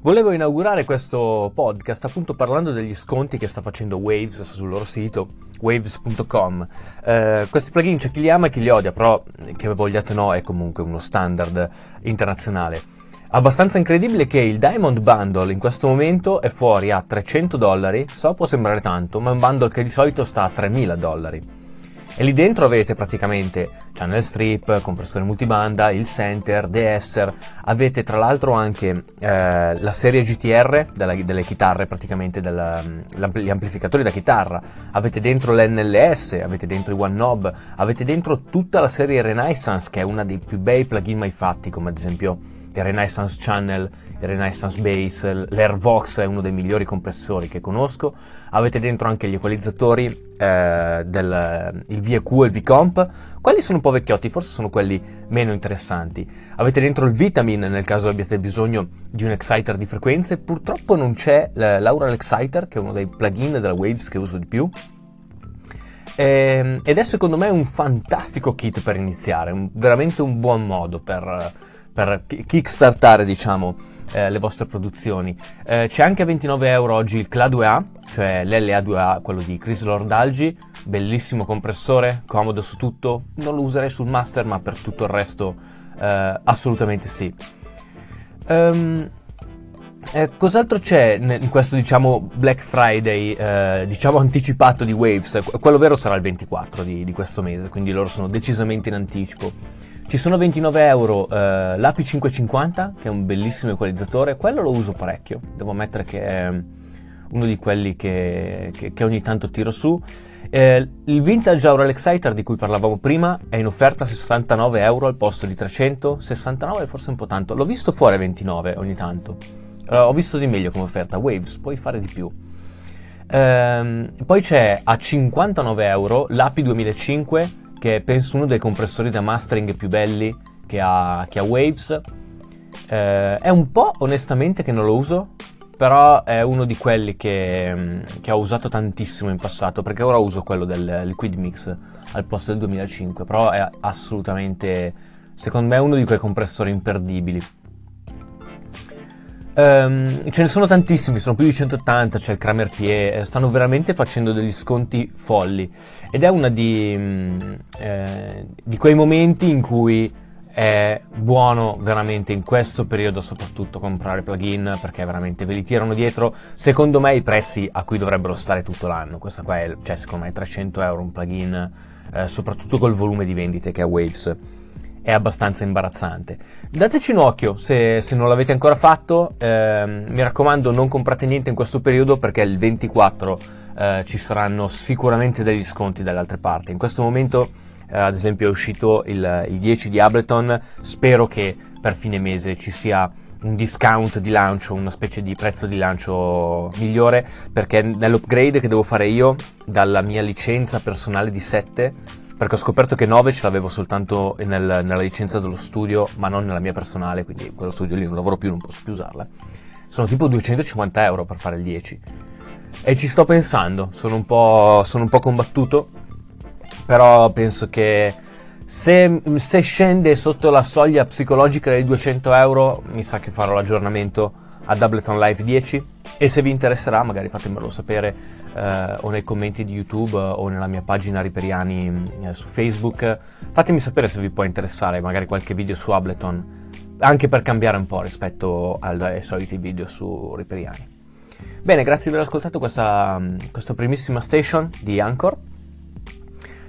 Volevo inaugurare questo podcast appunto parlando degli sconti che sta facendo Waves sul loro sito waves.com. Eh, questi plugin c'è chi li ama e chi li odia, però che vogliate o no è comunque uno standard internazionale. Abbastanza incredibile che il Diamond Bundle in questo momento è fuori a 300 dollari, so può sembrare tanto, ma è un bundle che di solito sta a 3000 dollari. E lì dentro avete praticamente channel strip, compressore multibanda, il center, DSR, avete tra l'altro anche eh, la serie GTR della, delle chitarre praticamente, gli amplificatori da chitarra, avete dentro l'NLS, avete dentro i One Knob, avete dentro tutta la serie Renaissance che è una dei più bei plugin mai fatti come ad esempio il Renaissance Channel, il Renaissance Bass, l'Airvox è uno dei migliori compressori che conosco, avete dentro anche gli equalizzatori, eh, del, il VEQ e il VComp, quelli sono un po' vecchiotti, forse sono quelli meno interessanti. Avete dentro il Vitamin nel caso abbiate bisogno di un exciter di frequenze, purtroppo non c'è l'Aural Exciter che è uno dei plugin della Waves che uso di più, ehm, ed è secondo me un fantastico kit per iniziare, un, veramente un buon modo per per kickstartare diciamo eh, le vostre produzioni. Eh, c'è anche a 29 euro oggi il CLA2A, cioè l'LA2A, quello di Chris Lordalgi, bellissimo compressore, comodo su tutto, non lo userei sul master ma per tutto il resto eh, assolutamente sì. Um, eh, cos'altro c'è in questo diciamo Black Friday eh, diciamo anticipato di Waves? Quello vero sarà il 24 di, di questo mese, quindi loro sono decisamente in anticipo. Ci sono 29 euro eh, l'AP550, che è un bellissimo equalizzatore, quello lo uso parecchio, devo ammettere che è uno di quelli che, che, che ogni tanto tiro su. Eh, il Vintage Aural Exciter di cui parlavamo prima è in offerta a 69 euro al posto di 300, 69 è forse un po' tanto, l'ho visto fuori a 29 ogni tanto, uh, ho visto di meglio come offerta, Waves, puoi fare di più. Eh, poi c'è a 59 euro l'API 2005 che è penso uno dei compressori da mastering più belli che ha, che ha Waves. Eh, è un po' onestamente che non lo uso, però è uno di quelli che, mm, che, ho usato tantissimo in passato, perché ora uso quello del Liquid Mix al posto del 2005, però è assolutamente, secondo me, uno di quei compressori imperdibili. Um, ce ne sono tantissimi, sono più di 180, c'è il Kramer Pie, eh, stanno veramente facendo degli sconti folli. Ed è uno di, mm, eh, di quei momenti in cui è buono veramente in questo periodo soprattutto comprare plugin perché veramente ve li tirano dietro secondo me i prezzi a cui dovrebbero stare tutto l'anno. Questo qua è cioè secondo me 300 euro un plugin eh, soprattutto col volume di vendite che ha Waves è abbastanza imbarazzante. Dateci un occhio se, se non l'avete ancora fatto, eh, mi raccomando non comprate niente in questo periodo perché il 24 eh, ci saranno sicuramente degli sconti dalle altre parti. In questo momento eh, ad esempio è uscito il, il 10 di Ableton, spero che per fine mese ci sia un discount di lancio, una specie di prezzo di lancio migliore, perché nell'upgrade che devo fare io dalla mia licenza personale di 7 perché ho scoperto che 9 ce l'avevo soltanto nel, nella licenza dello studio, ma non nella mia personale, quindi quello studio lì non lavoro più, non posso più usarla. Sono tipo 250 euro per fare il 10. E ci sto pensando, sono un po', sono un po combattuto, però penso che se, se, scende sotto la soglia psicologica dei 200 euro, mi sa che farò l'aggiornamento ad Ableton Live 10 e se vi interesserà magari fatemelo sapere eh, o nei commenti di YouTube o nella mia pagina Riperiani eh, su Facebook. Fatemi sapere se vi può interessare magari qualche video su Ableton, anche per cambiare un po' rispetto ai soliti video su Riperiani. Bene, grazie di aver ascoltato questa, questa primissima station di Anchor.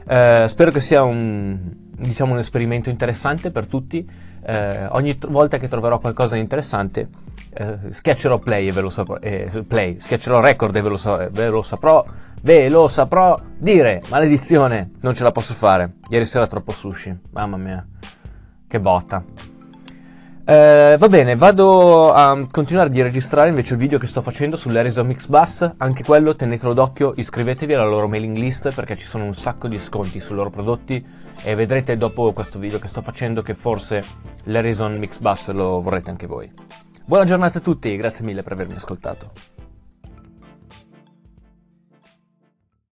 Eh, spero che sia un, diciamo, un esperimento interessante per tutti. Eh, ogni volta che troverò qualcosa di interessante eh, schiaccerò play e ve lo saprò, eh, play, schiaccerò record e ve lo, sa, ve lo saprò, ve lo saprò dire, maledizione, non ce la posso fare, ieri sera troppo sushi, mamma mia, che botta. Eh, va bene, vado a continuare di registrare invece il video che sto facendo sull'Erison Mix Bus, anche quello tenetelo d'occhio, iscrivetevi alla loro mailing list perché ci sono un sacco di sconti sui loro prodotti e vedrete dopo questo video che sto facendo che forse l'Erison Mix Bus lo vorrete anche voi. Buona giornata a tutti e grazie mille per avermi ascoltato.